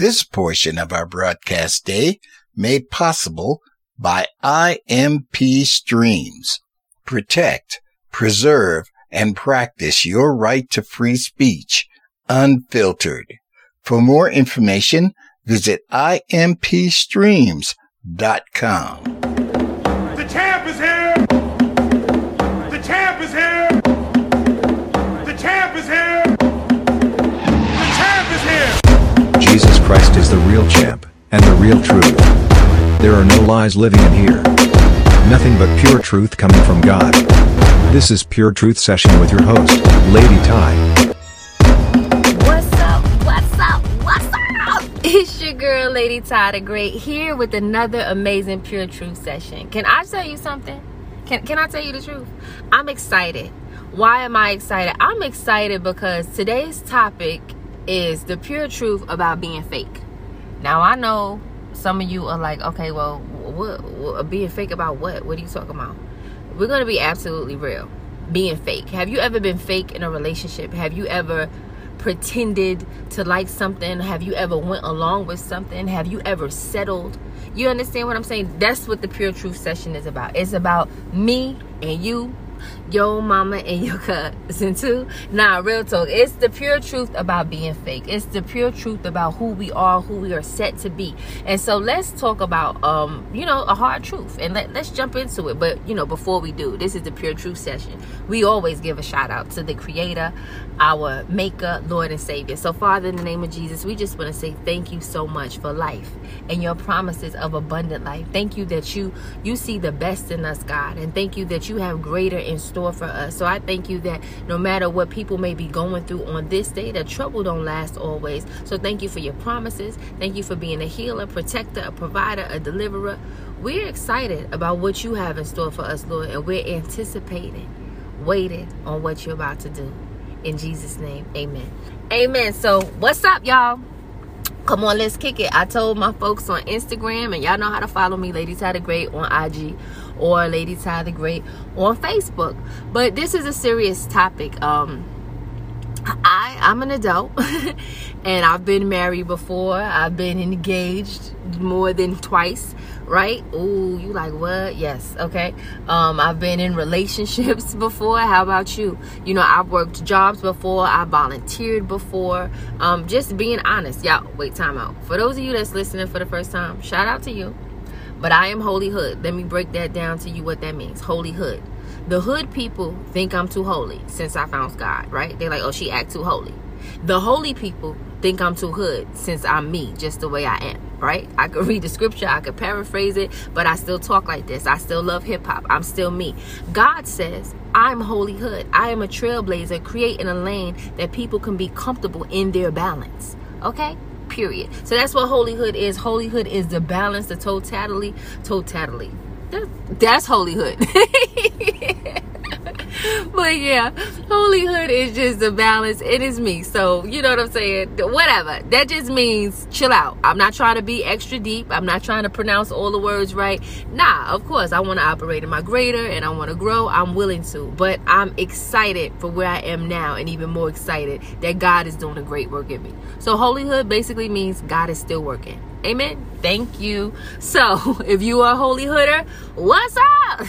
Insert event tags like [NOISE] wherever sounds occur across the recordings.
This portion of our broadcast day made possible by IMP Streams. Protect, preserve, and practice your right to free speech unfiltered. For more information, visit impstreams.com. The champ is here! The champ is here! The champ is here! Christ is the real champ, and the real truth. There are no lies living in here. Nothing but pure truth coming from God. This is Pure Truth Session with your host, Lady Ty. What's up? What's up? What's up? [LAUGHS] It's your girl, Lady Ty the Great, here with another amazing Pure Truth session. Can I tell you something? Can, can I tell you the truth? I'm excited. Why am I excited? I'm excited because today's topic is the pure truth about being fake. Now, I know some of you are like, okay, well, what, what being fake about what? What are you talking about? We're to be absolutely real. Being fake. Have you ever been fake in a relationship? Have you ever pretended to like something? Have you ever went along with something? Have you ever settled? You understand what I'm saying? That's what the pure truth session is about. It's about me and you, your mama and your [LAUGHS] cousin too. Nah, real talk. It's the pure truth about being fake. It's the pure truth about who we are, who we are set to be. And so let's talk about um, you know, a hard truth. And let, let's jump into it. But you know, before we do, this is the pure truth session. We always give a shout out to the creator, our maker, Lord and Savior. So Father, in the name of Jesus, we just want to say thank you so much for life and your promises of abundant life. Thank you that you you see the best in us, God. And thank you that you have greater in store for us. So I thank you that no matter what people may be going through on this day, that trouble don't last always. So thank you for your promises. Thank you for being a healer, protector, a provider, a deliverer. We're excited about what you have in store for us, Lord, and we're anticipating, waiting on what you're about to do. In Jesus' name, amen. Amen. So, what's up, y'all? Come on, let's kick it. I told my folks on Instagram, and y'all know how to follow me, Lady Ty the Great on IG or Lady Ty the Great on Facebook. But this is a serious topic. Um, I I'm an adult, [LAUGHS] and I've been married before. I've been engaged more than twice. Right? Ooh, you like what? Yes. Okay. Um, I've been in relationships [LAUGHS] before. How about you? You know, I've worked jobs before. I volunteered before. Um, just being honest. Y'all, wait, time out. For those of you that's listening for the first time, shout out to you. But I am holy hood. Let me break that down to you what that means. Holy hood. The hood people think I'm too holy since I found God, right? They're like, oh, she act too holy. The holy people think I'm too hood since I'm me, just the way I am, right? I could [LAUGHS] read the scripture, I could paraphrase it, but I still talk like this. I still love hip hop. I'm still me. God says, I'm holy hood. I am a trailblazer, creating a lane that people can be comfortable in their balance. Okay? Period. So that's what holyhood is. Holyhood is the balance, the totality, totality. That's, that's holyhood. [LAUGHS] [LAUGHS] but yeah, holyhood is just the balance. It is me. So you know what I'm saying? Whatever. That just means chill out. I'm not trying to be extra deep. I'm not trying to pronounce all the words right. Nah, of course I want to operate in my greater and I want to grow. I'm willing to. But I'm excited for where I am now and even more excited that God is doing a great work in me. So holyhood basically means God is still working. Amen. Thank you. So, [LAUGHS] if you are a holy hooder, what's up?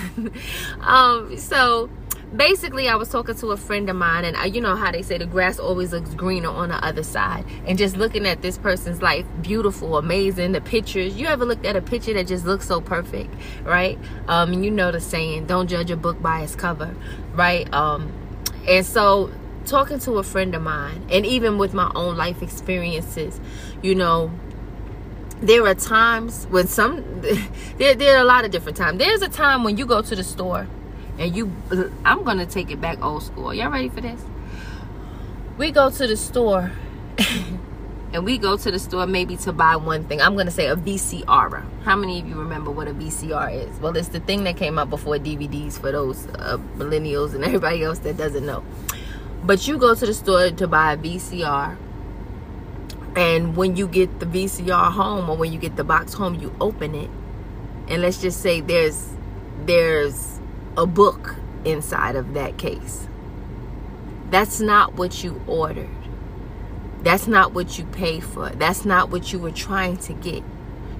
[LAUGHS] um, so basically I was talking to a friend of mine and I, you know how they say the grass always looks greener on the other side. And just looking at this person's life beautiful amazing the pictures. You ever looked at a picture that just looks so perfect right? Um you know the saying don't judge a book by its cover right? Um and so talking to a friend of mine and even with my own life experiences you know there are times when some [LAUGHS] there, there are a lot of different times. There's a time when you go to the store and you i'm gonna take it back old school. Y'all ready for this? We go to the store [LAUGHS] and we go to the store maybe to buy one thing. I'm gonna say a vcr how many of you remember what a vcr is? Well it's the thing that came out before dvds for those uh, millennials and [LAUGHS] everybody else that doesn't know. But you go to the store to buy a vcr and when you get the vcr home or when you get the box home you open it. And let's just say there's there's a book inside of that case. That's not what you ordered. That's not what you paid for. That's not what you were trying to get.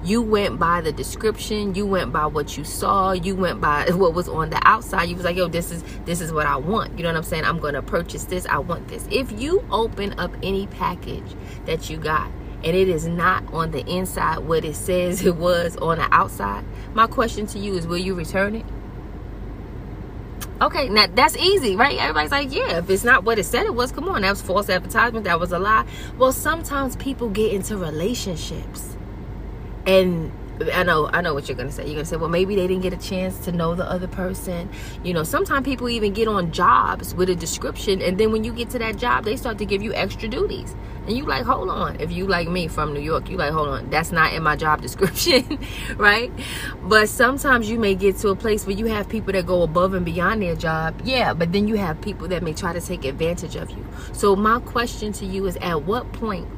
You went by the description, you went by what you saw, you went by [LAUGHS] what was on the outside. You was like, yo, this is this is what I want. You know what I'm saying? I'm gonna purchase this, I want this. If you open up any package that you got and it is not on the inside what it says [LAUGHS] it was on the outside, my question to you is will you return it? Okay, now that's easy, right? Everybody's like, yeah, if it's not what it said it was, come on, that was false advertisement, that was a lie. Well, sometimes people get into relationships and I know, I know what you're gonna say. You're gonna say, well, maybe they didn't get a chance to know the other person. You know, sometimes people even get on jobs with a description, and then when you get to that job, they start to give you extra duties, and you like, hold on. If you like me from New York, you like, hold on, that's not in my job [LAUGHS] description, right? But sometimes you may get to a place where you have people that go above and beyond their job, yeah. But then you have people that may try to take advantage of you. So my question to you is, at what point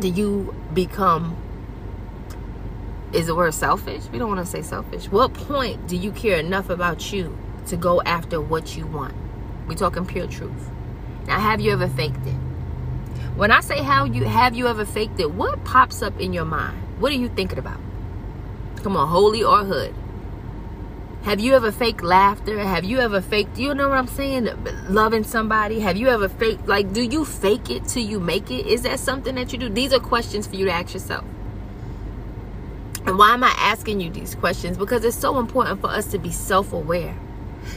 do you become is the word selfish? We don't want to say selfish. What point do you care enough about you to go after what you want? We talking pure truth. Now, have you ever faked it? When I say how you have you ever faked it, what pops up in your mind? What are you thinking about? Come on, holy or hood. Have you ever faked laughter? Have you ever faked, you know what I'm saying? Loving somebody? Have you ever faked, like, do you fake it till you make it? Is that something that you do? These are questions for you to ask yourself. Why am I asking you these questions? Because it's so important for us to be self aware.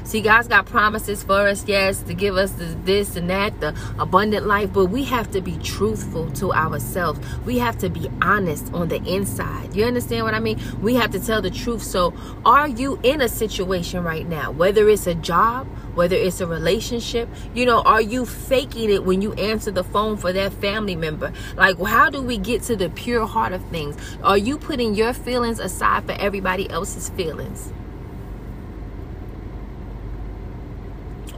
See, God's got promises for us, yes, to give us this, this and that, the abundant life, but we have to be truthful to ourselves. We have to be honest on the inside. You understand what I mean? We have to tell the truth. So, are you in a situation right now, whether it's a job, whether it's a relationship, you know, are you faking it when you answer the phone for that family member? Like, how do we get to the pure heart of things? Are you putting your feelings aside for everybody else's feelings?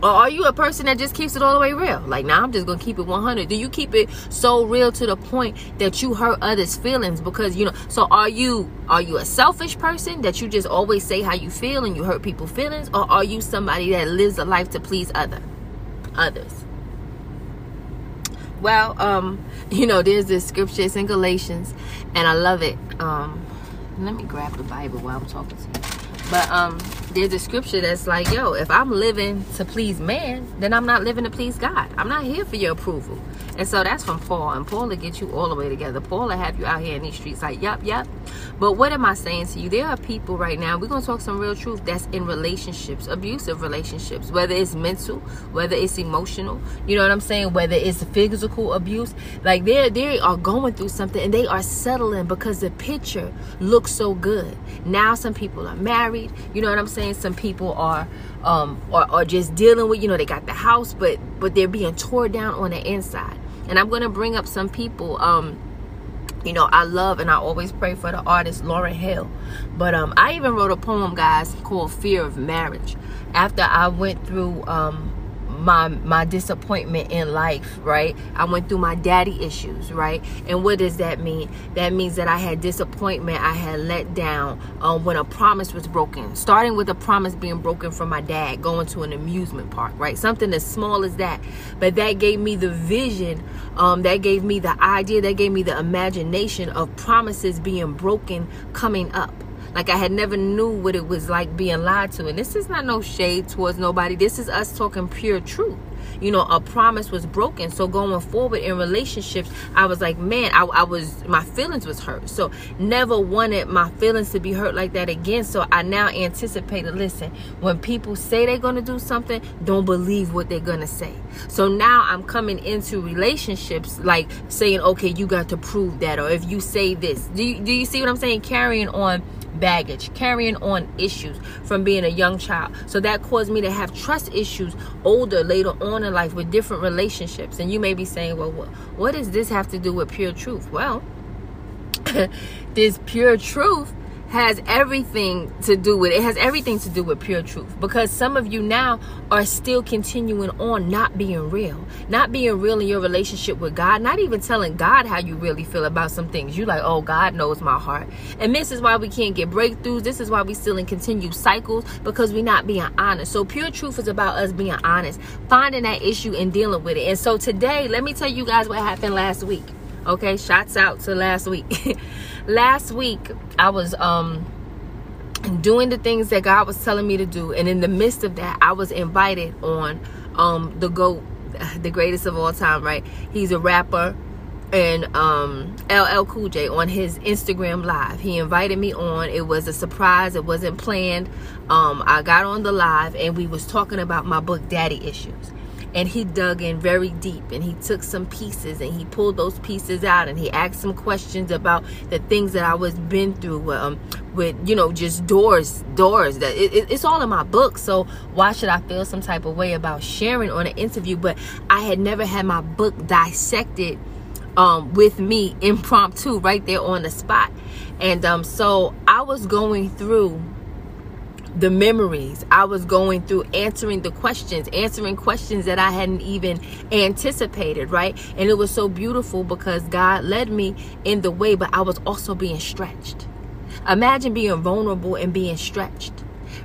Or are you a person that just keeps it all the way real? Like, now nah, I'm just gonna keep it 100. Do you keep it so real to the point that you hurt others' feelings? Because you know, so are you are you a selfish person that you just always say how you feel and you hurt people's feelings, or are you somebody that lives a life to please other others? Well, um, [LAUGHS] you know, there's this scripture it's in Galatians, and I love it. Um, let me grab the Bible while I'm talking to you. But um, there's a scripture that's like, yo, if I'm living to please man, then I'm not living to please God. I'm not here for your approval. And so that's from Paul. And Paul will get you all the way together. Paul will have you out here in these streets like, yep, yep. But what am I saying to you? There are people right now, we're going to talk some real truth that's in relationships, abusive relationships, whether it's mental, whether it's emotional, you know what I'm saying? Whether it's physical abuse. Like they they are going through something and they are settling because the picture looks so good. Now some people are married, you know what I'm saying? Some people are um or, or just dealing with, you know, they got the house, but but they're being tore down on the inside. And i'm going to bring up some people um you know i love and i always pray for the artist lauryn hill. But um i even wrote a poem guys called fear of marriage. After i went through um my my disappointment in life right? I went through my daddy issues right? And what does that mean? That means that i had disappointment i had let down um, when a promise was broken. Starting with a promise being broken from my dad going to an amusement park right? Something as small as that. But that gave me the vision um, that gave me the idea that gave me the imagination of promises being broken coming up like I had never knew what it was like being lied to. And this is not no shade towards nobody. This is us talking pure truth. You know, a promise was broken. So going forward in relationships, I was like, man, I, I was my feelings was hurt. So never wanted my feelings to be hurt like that again. So I now anticipated, listen, when people say they're gonna do something, don't believe what they're gonna say. So now I'm coming into relationships like saying, okay, you got to prove that, or if you say this, do you, do you see what I'm saying? Carrying on baggage, carrying on issues from being a young child. So that caused me to have trust issues older, later on in life with different relationships. And you may be saying, well, what, what does this have to do with pure truth? Well, [COUGHS] this pure truth has everything to do with it has everything to do with pure truth. Because some of you now are still continuing on not being real not being real in your relationship with god not even telling god how you really feel about some things. You like oh god knows my heart. And this is why we can't get breakthroughs. This is why we still in continued cycles because we're not being honest. So pure truth is about us being honest finding that issue and dealing with it. And so today let me tell you guys what happened last week okay shots out to last week [LAUGHS] last week I was um doing the things that God was telling me to do and in the midst of that I was invited on um the GOAT [SIGHS] the greatest of all time right he's a rapper and um LL Cool J on his Instagram live. He invited me on. It was a surprise. It wasn't planned. Um I got on the live and we was talking about my book Daddy Issues and he dug in very deep and he took some pieces and he pulled those pieces out and he asked some questions about the things that I was been through um, with you know just doors doors that it, it, it's all in my book so why should I feel some type of way about sharing on an interview? But I had never had my book dissected um, with me [LAUGHS] impromptu right there on the spot. And um, so I was going through the memories I was going through, answering the questions, answering questions that I hadn't even anticipated, right? And it was so beautiful because God led me in the way, but I was also being stretched. Imagine being vulnerable and being stretched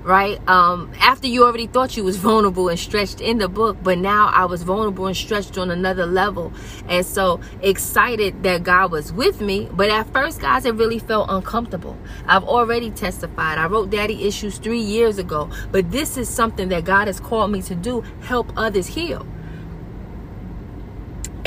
right? Um, after you already thought you was vulnerable and stretched in the book, but now I was vulnerable and stretched on another level. And so excited that God was with me. But at first, guys, it really felt uncomfortable. I've already testified. I wrote Daddy Issues three years ago, but this is something that God has called me to do, help others heal.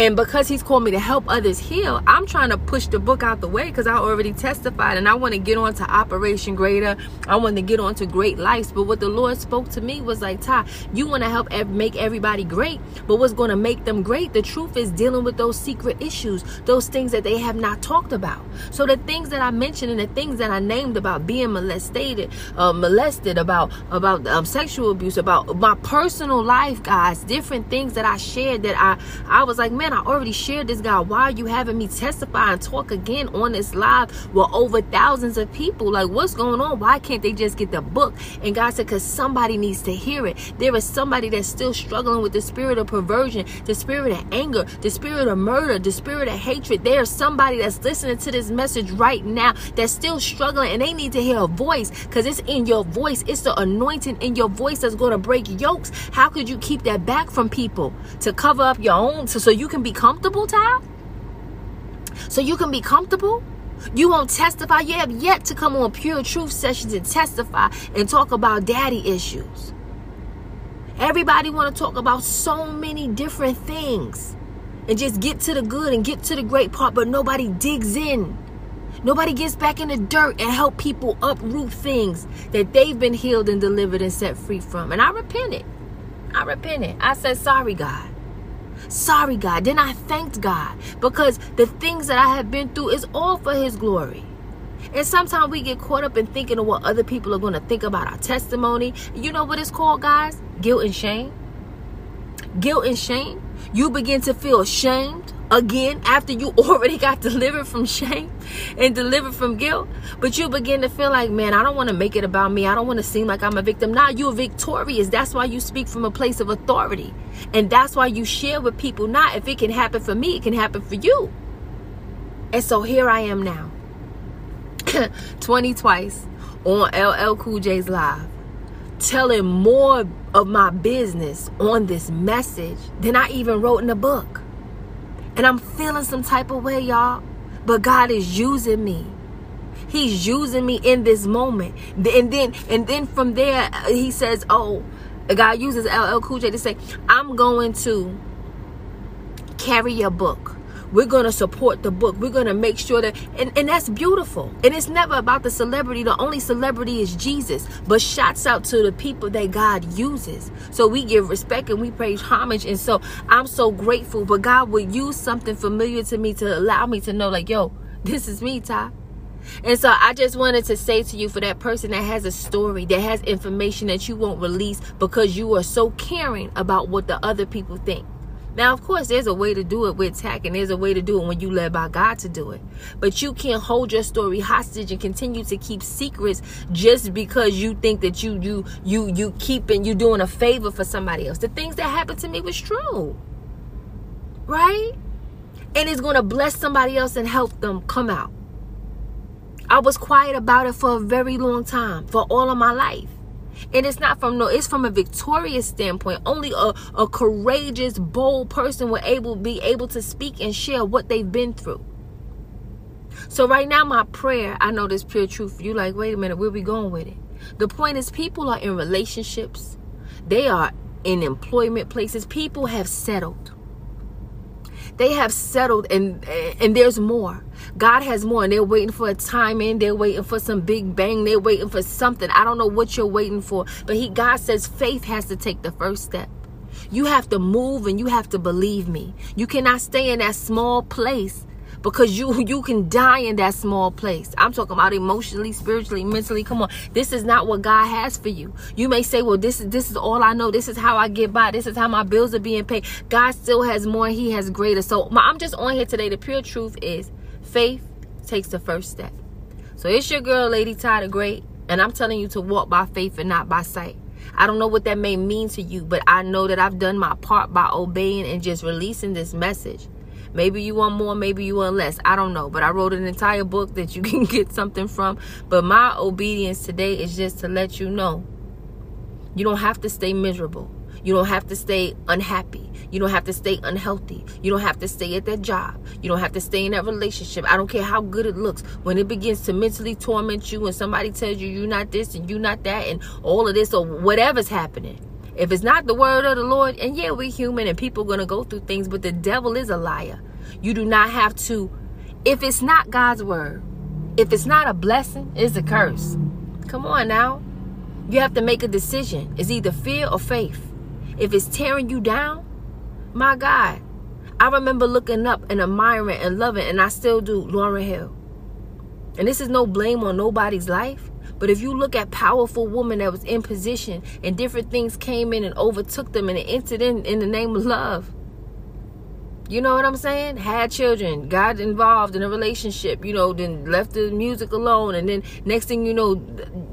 And because he's called me to help others heal, I'm trying to push the book out the way because I already testified and I want to get on to Operation Greater. I want to get on to Great Lives. But what the Lord spoke to me was like, Ty, you want to help make everybody great. But what's going to make them great? The truth is dealing with those secret issues, those things that they have not talked about. So the things that I mentioned and the things that I named about being molested, uh, molested, about about um, sexual abuse, about my personal life, guys, different things that I shared that I I was like, man, I already shared this, God. Why are you having me testify and talk again on this live with over thousands of people? Like, what's going on? Why can't they just get the book? And God said, because somebody needs to hear it. There is somebody that's still struggling with the spirit of perversion, the spirit of anger, the spirit of murder, the spirit of hatred. There's somebody that's listening to this message right now that's still struggling and they need to hear a voice because it's in your voice. It's the anointing in your voice that's going to break yokes. How could you keep that back from people to cover up your own so, so you can be comfortable, Ty? So you can be comfortable? You won't testify. You have yet to come on pure truth sessions and testify and talk about daddy issues. Everybody want to talk about so many different things and just get to the good and get to the great part, but nobody digs in. Nobody gets back in the dirt and help people uproot things that they've been healed and delivered and set free from. And I repented. I repented. I said, sorry, God. Sorry, God. Then I thanked God because the things that I have been through is all for His glory. And sometimes we get caught up in thinking of what other people are going to think about our testimony. You know what it's called, guys? Guilt and shame. Guilt and shame. You begin to feel ashamed again after you [LAUGHS] already got delivered from shame and delivered from guilt. But you begin to feel like, man, I don't want to make it about me. I don't want to seem like I'm a victim. Now you're victorious. That's why you speak from a place of authority. And that's why you share with people. Not if it can happen for me, it can happen for you. And so here I am now. [COUGHS] 20 twice on LL Cool J's live telling more of my business on this message than I even wrote in the book. And I'm feeling some type of way, y'all. But God is using me. He's using me in this moment. And then and then from there uh, he says, "Oh, God uses LL Cool J to say, I'm going to carry your book. We're going to support the book. We're going to make sure that, and, and that's beautiful. And it's never about the celebrity. The only celebrity is Jesus. But shouts out to the people that God uses. So we give respect and we praise homage. And so I'm so grateful. But God will use something familiar to me to allow me to know, like, yo, this is me, Ty. And so I just wanted to say to you for that person that has a story, that has information that you won't release because you are so caring about what the other people think. Now, of course, there's a way to do it with tact, and there's a way to do it when you led by God to do it. But you can't hold your story hostage and continue to keep secrets just because you think that you you you you keeping you doing a favor for somebody else. The things that happened to me was true, right? And it's to bless somebody else and help them come out. I was quiet about it for a very long time, for all of my life. And it's not from no, it's from a victorious standpoint. Only a, a courageous, bold person will able be able to speak and share what they've been through. So right now, my prayer, I know this pure truth. You like, wait a minute, where we going with it? The point is, people are in relationships, they are in employment places. People have settled. They have settled, and and there's more. God has more, and they're waiting for a time in. They're waiting for some big bang. They're waiting for something. I don't know what you're waiting for, but He God says faith has to take the first step. You have to move, and you have to believe me. You cannot stay in that small place because you you can die in that small place. I'm talking about emotionally, spiritually, mentally. Come on. This is not what God has for you. You may say, "Well, this is this is all I know. This is how I get by. This is how my bills are being paid." God still has more. He has greater. So, my, I'm just on here today. The pure truth is faith takes the first step. So, it's your girl Lady Ty the Great, and I'm telling you to walk by faith and not by sight. I don't know what that may mean to you, but I know that I've done my part by obeying and just releasing this message. Maybe you want more, maybe you want less. I don't know. But I wrote an entire book that you [LAUGHS] can get something from. But my obedience today is just to let you know you don't have to stay miserable. You don't have to stay unhappy. You don't have to stay unhealthy. You don't have to stay at that job. You don't have to stay in that relationship. I don't care how good it looks. When it begins to mentally torment you and somebody tells you you're not this and you're not that and all of this or whatever's happening, if it's not the word of the Lord, and yeah, we're human and people are going to go through things, but the devil is a liar. You do not have to, if it's not God's word, if it's not a blessing, it's a curse. Come on now. You have to make a decision. It's either fear or faith. If it's tearing you down, my God. I remember looking up and admiring and loving, and I still do, Lauryn Hill. And this is no blame on nobody's life. But if you look at powerful women that was in position and different things came in and overtook them and it entered in in the name of love. You know what I'm saying? Had children, got involved in a relationship, you know, then left the music alone, and then next thing you know,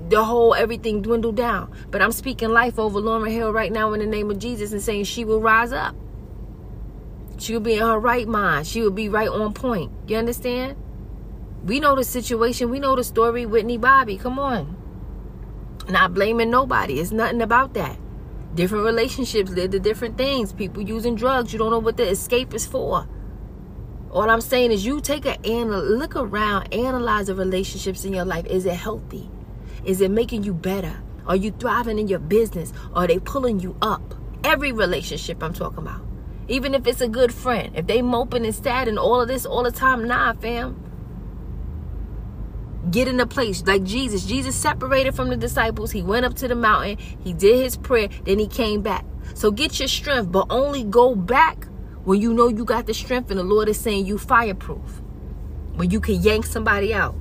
the whole everything dwindled down. But I'm speaking life over Lauryn Hill right now in the name of Jesus and saying she will rise up. She will be in her right mind. She will be right on point. You understand? We know the situation. We know the story. Whitney Bobby. Come on. Not blaming nobody. It's nothing about that. Different relationships lead to different things. People using drugs. You don't know what the escape is for. All I'm saying is you take a look around, analyze the relationships in your life. Is it healthy? Is it making you better? Are you thriving in your business? Are they pulling you up? Every relationship I'm talking about. Even if it's a good friend. If they moping and sad and all of this all the time, nah, fam get in a place like Jesus. Jesus separated from the disciples. He went up to the mountain. He did his prayer. Then he came back. So get your strength, but only go back when you know you got the strength and the Lord is saying you fireproof. When you can yank somebody out.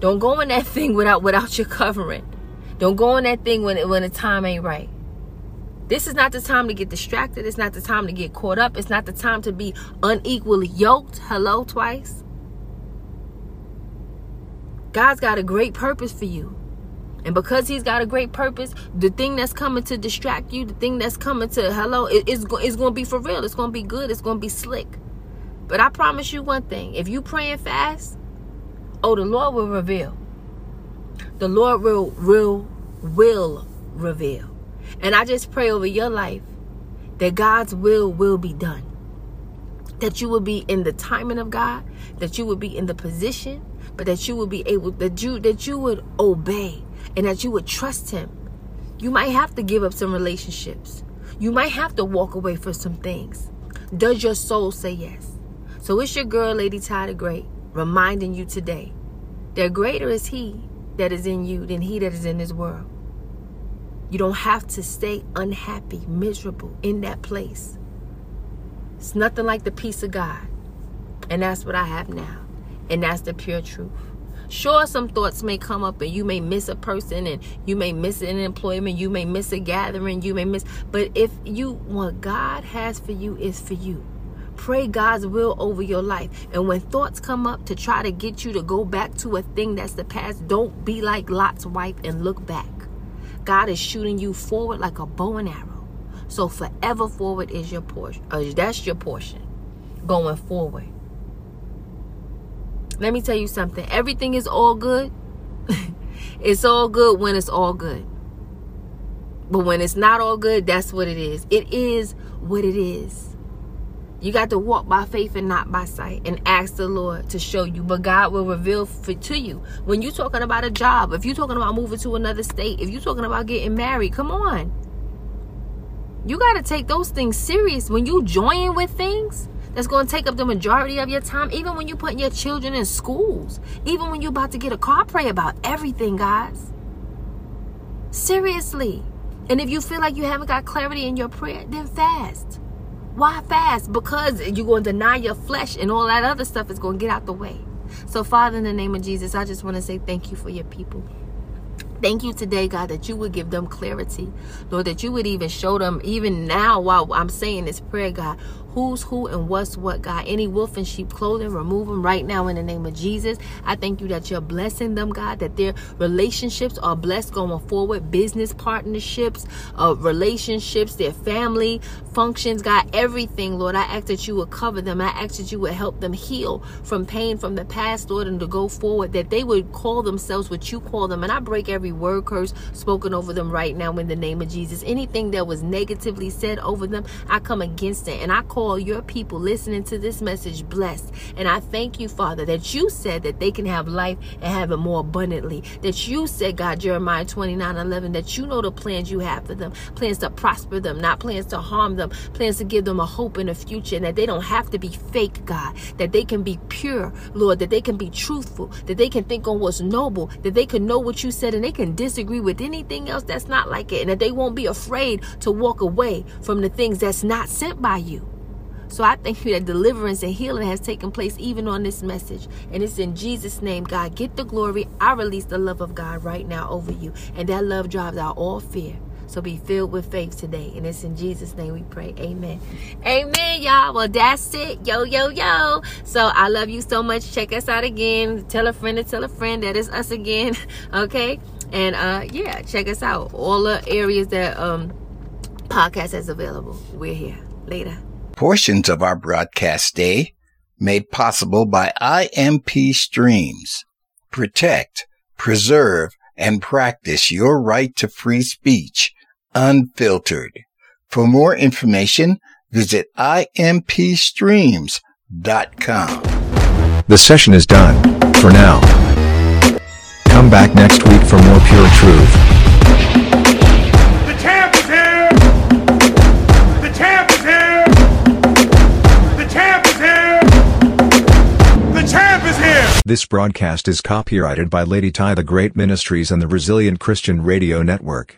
Don't go in that [LAUGHS] thing without without your covering. Don't go in that thing when when the time ain't right. This is not the time to get distracted. It's not the time to get caught up. It's not the time to be unequally yoked. Hello, twice. God's got a great purpose for you. And because he's got a great purpose, the thing that's coming to distract you, the thing that's coming to hello, it, it's, it's going to be for real. It's going to be good. It's going to be slick. But I promise you one thing. If you praying fast, oh, the Lord will reveal. The Lord will, will, will reveal. And I just pray over your life that God's will will be done. That you will be in the timing of God, that you will be in the position, but that you will be able that you that you would obey and that you would trust him. You might have to give up some relationships. You might have to walk away from some things. Does your soul say yes? So it's your girl, Lady Ty the Great, reminding you today that greater is he that is in you than he that is in this world. You don't have to stay unhappy, miserable in that place. It's nothing like the peace of God. And that's what I have now. And that's the pure truth. Sure, some thoughts may come up and you may miss a person and you may miss an employment, you may miss a gathering, you may miss. But if you, what God has for you is for you. Pray God's will over your life. And when thoughts come up to try to get you to go back to a thing that's the past, don't be like Lot's wife and look back. God is shooting you forward like a bow and arrow. So forever forward is your portion. Uh, that's your portion going forward. Let me tell you something. Everything is all good. [LAUGHS] it's all good when it's all good. But when it's not all good, that's what it is. It is what it is. You got to walk by faith and not by sight and ask the Lord to show you. But God will reveal for, to you. When you're talking about a job, if you're talking about moving to another state, if you're talking about getting married, come on. You got to take those things serious. When you join with things, that's going to take up the majority of your time, even when you're putting your children in schools, even when you're about to get a car. Pray about everything, guys. Seriously. And if you feel like you haven't got clarity in your prayer, then fast. Why fast? Because you're going to deny your flesh and all that other stuff is going to get out the way. So, Father, in the name of Jesus, I just want to say thank you for your people. Thank you today, God, that you would give them clarity. Lord, that you would even show them, even now while I'm saying this prayer, God, who's who and what's what, God. Any wolf in sheep clothing, remove them right now in the name of Jesus. I thank you that you're blessing them, God, that their relationships are blessed going forward, business partnerships, uh, relationships, their family functions, God, everything, Lord. I ask that you would cover them. I ask that you would help them heal from pain from the past, Lord, and to go forward, that they would call themselves what you call them. And I break every word curse spoken over them right now in the name of Jesus. Anything that was negatively said over them, I come against it. And I call your people listening to this message blessed. And I thank you, Father, that you said that they can have life and have it more abundantly. That you said, God, Jeremiah 29 11, that you know the plans you have for them. Plans to prosper them, not plans to harm them, plans to give them a hope in the future, and that they don't have to be fake, God, that they can be pure, Lord, that they can be truthful, that they can think on what's noble, that they can know what you said, and they can disagree with anything else that's not like it, and that they won't be afraid to walk away from the things that's not sent by you. So I thank you that deliverance and healing has taken place even on this message. And it's in Jesus' name, God. Get the glory. I release the love of God right now over you. And that love drives out all fear. So be filled with faith today. And it's in Jesus' name we pray. Amen. Amen, y'all. Well, that's it. Yo, yo, yo. So I love you so much. Check us out again. Tell a friend to tell a friend. That is us again. [LAUGHS] Okay. And uh yeah, check us out. All the areas that um podcast is available. We're here. Later. Portions of our broadcast day made possible by IMP Streams. Protect, preserve, and practice your right to free speech unfiltered. For more information, visit impstreams.com. The session is done, for now. Come back next week for more pure truth. This broadcast is copyrighted by Lady Ty the Great Ministries and the Resilient Christian Radio Network.